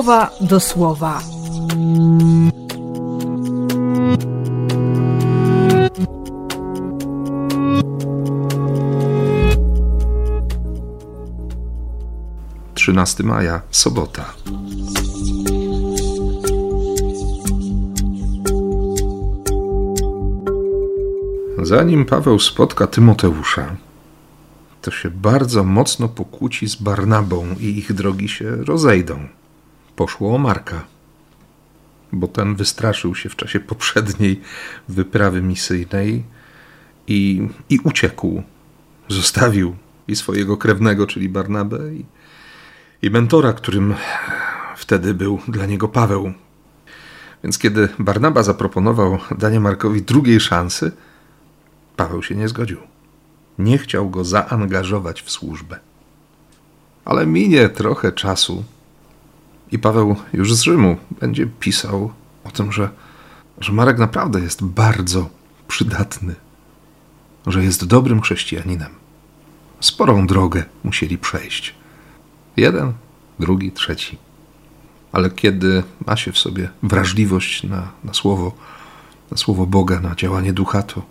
słowa do słowa. Trzynasty maja, sobota. Zanim Paweł spotka Tymoteusza, to się bardzo mocno pokłóci z Barnabą i ich drogi się rozejdą. Poszło o Marka, bo ten wystraszył się w czasie poprzedniej wyprawy misyjnej i, i uciekł. Zostawił i swojego krewnego, czyli Barnabę, i, i mentora, którym wtedy był dla niego Paweł. Więc kiedy Barnaba zaproponował danie Markowi drugiej szansy, Paweł się nie zgodził. Nie chciał go zaangażować w służbę. Ale minie trochę czasu i Paweł już z Rzymu będzie pisał o tym, że, że Marek naprawdę jest bardzo przydatny, że jest dobrym chrześcijaninem. Sporą drogę musieli przejść. Jeden, drugi, trzeci. Ale kiedy ma się w sobie wrażliwość na, na słowo, na słowo Boga, na działanie ducha, to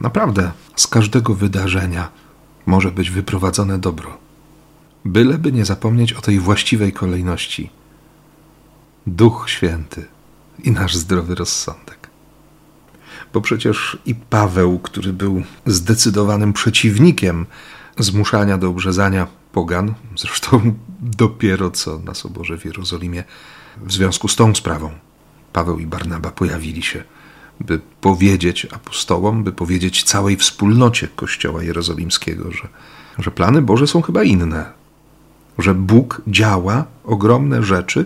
Naprawdę, z każdego wydarzenia może być wyprowadzone dobro. Byleby nie zapomnieć o tej właściwej kolejności. Duch Święty i nasz zdrowy rozsądek. Bo przecież i Paweł, który był zdecydowanym przeciwnikiem zmuszania do obrzezania pogan, zresztą dopiero co na soborze w Jerozolimie, w związku z tą sprawą, Paweł i Barnaba pojawili się by powiedzieć apostołom, by powiedzieć całej wspólnocie Kościoła Jerozolimskiego, że, że plany Boże są chyba inne, że Bóg działa ogromne rzeczy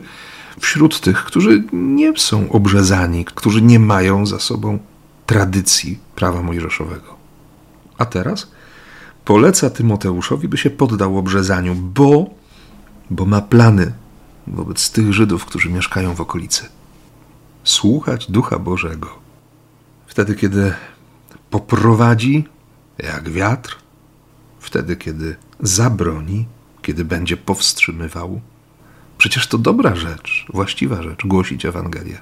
wśród tych, którzy nie są obrzezani, którzy nie mają za sobą tradycji prawa mojżeszowego. A teraz poleca Tymoteuszowi, by się poddał obrzezaniu, bo, bo ma plany wobec tych Żydów, którzy mieszkają w okolicy. Słuchać Ducha Bożego Wtedy, kiedy poprowadzi jak wiatr, wtedy, kiedy zabroni, kiedy będzie powstrzymywał. Przecież to dobra rzecz, właściwa rzecz głosić Ewangelię.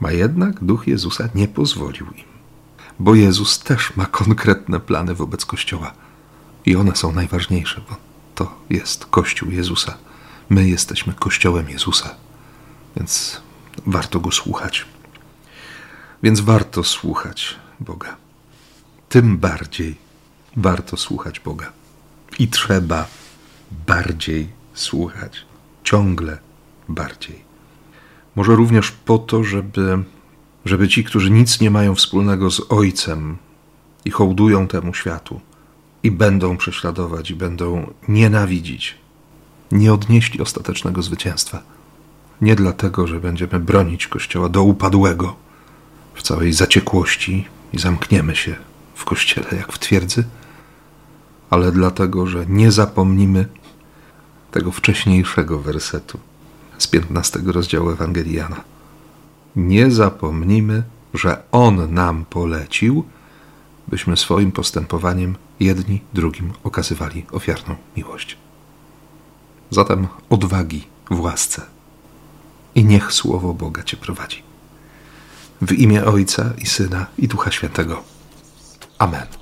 Ma jednak duch Jezusa nie pozwolił im, bo Jezus też ma konkretne plany wobec Kościoła i one są najważniejsze, bo to jest Kościół Jezusa. My jesteśmy Kościołem Jezusa, więc warto go słuchać. Więc warto słuchać Boga. Tym bardziej warto słuchać Boga. I trzeba bardziej słuchać. Ciągle bardziej. Może również po to, żeby, żeby ci, którzy nic nie mają wspólnego z Ojcem i hołdują temu światu, i będą prześladować, i będą nienawidzić, nie odnieśli ostatecznego zwycięstwa. Nie dlatego, że będziemy bronić Kościoła do upadłego, w całej zaciekłości i zamkniemy się w kościele jak w twierdzy, ale dlatego, że nie zapomnimy tego wcześniejszego wersetu z 15 rozdziału Ewangelii Jana. Nie zapomnimy, że On nam polecił, byśmy swoim postępowaniem jedni drugim okazywali ofiarną miłość. Zatem odwagi w łasce i niech słowo Boga Cię prowadzi. W imię Ojca i Syna i Ducha Świętego. Amen.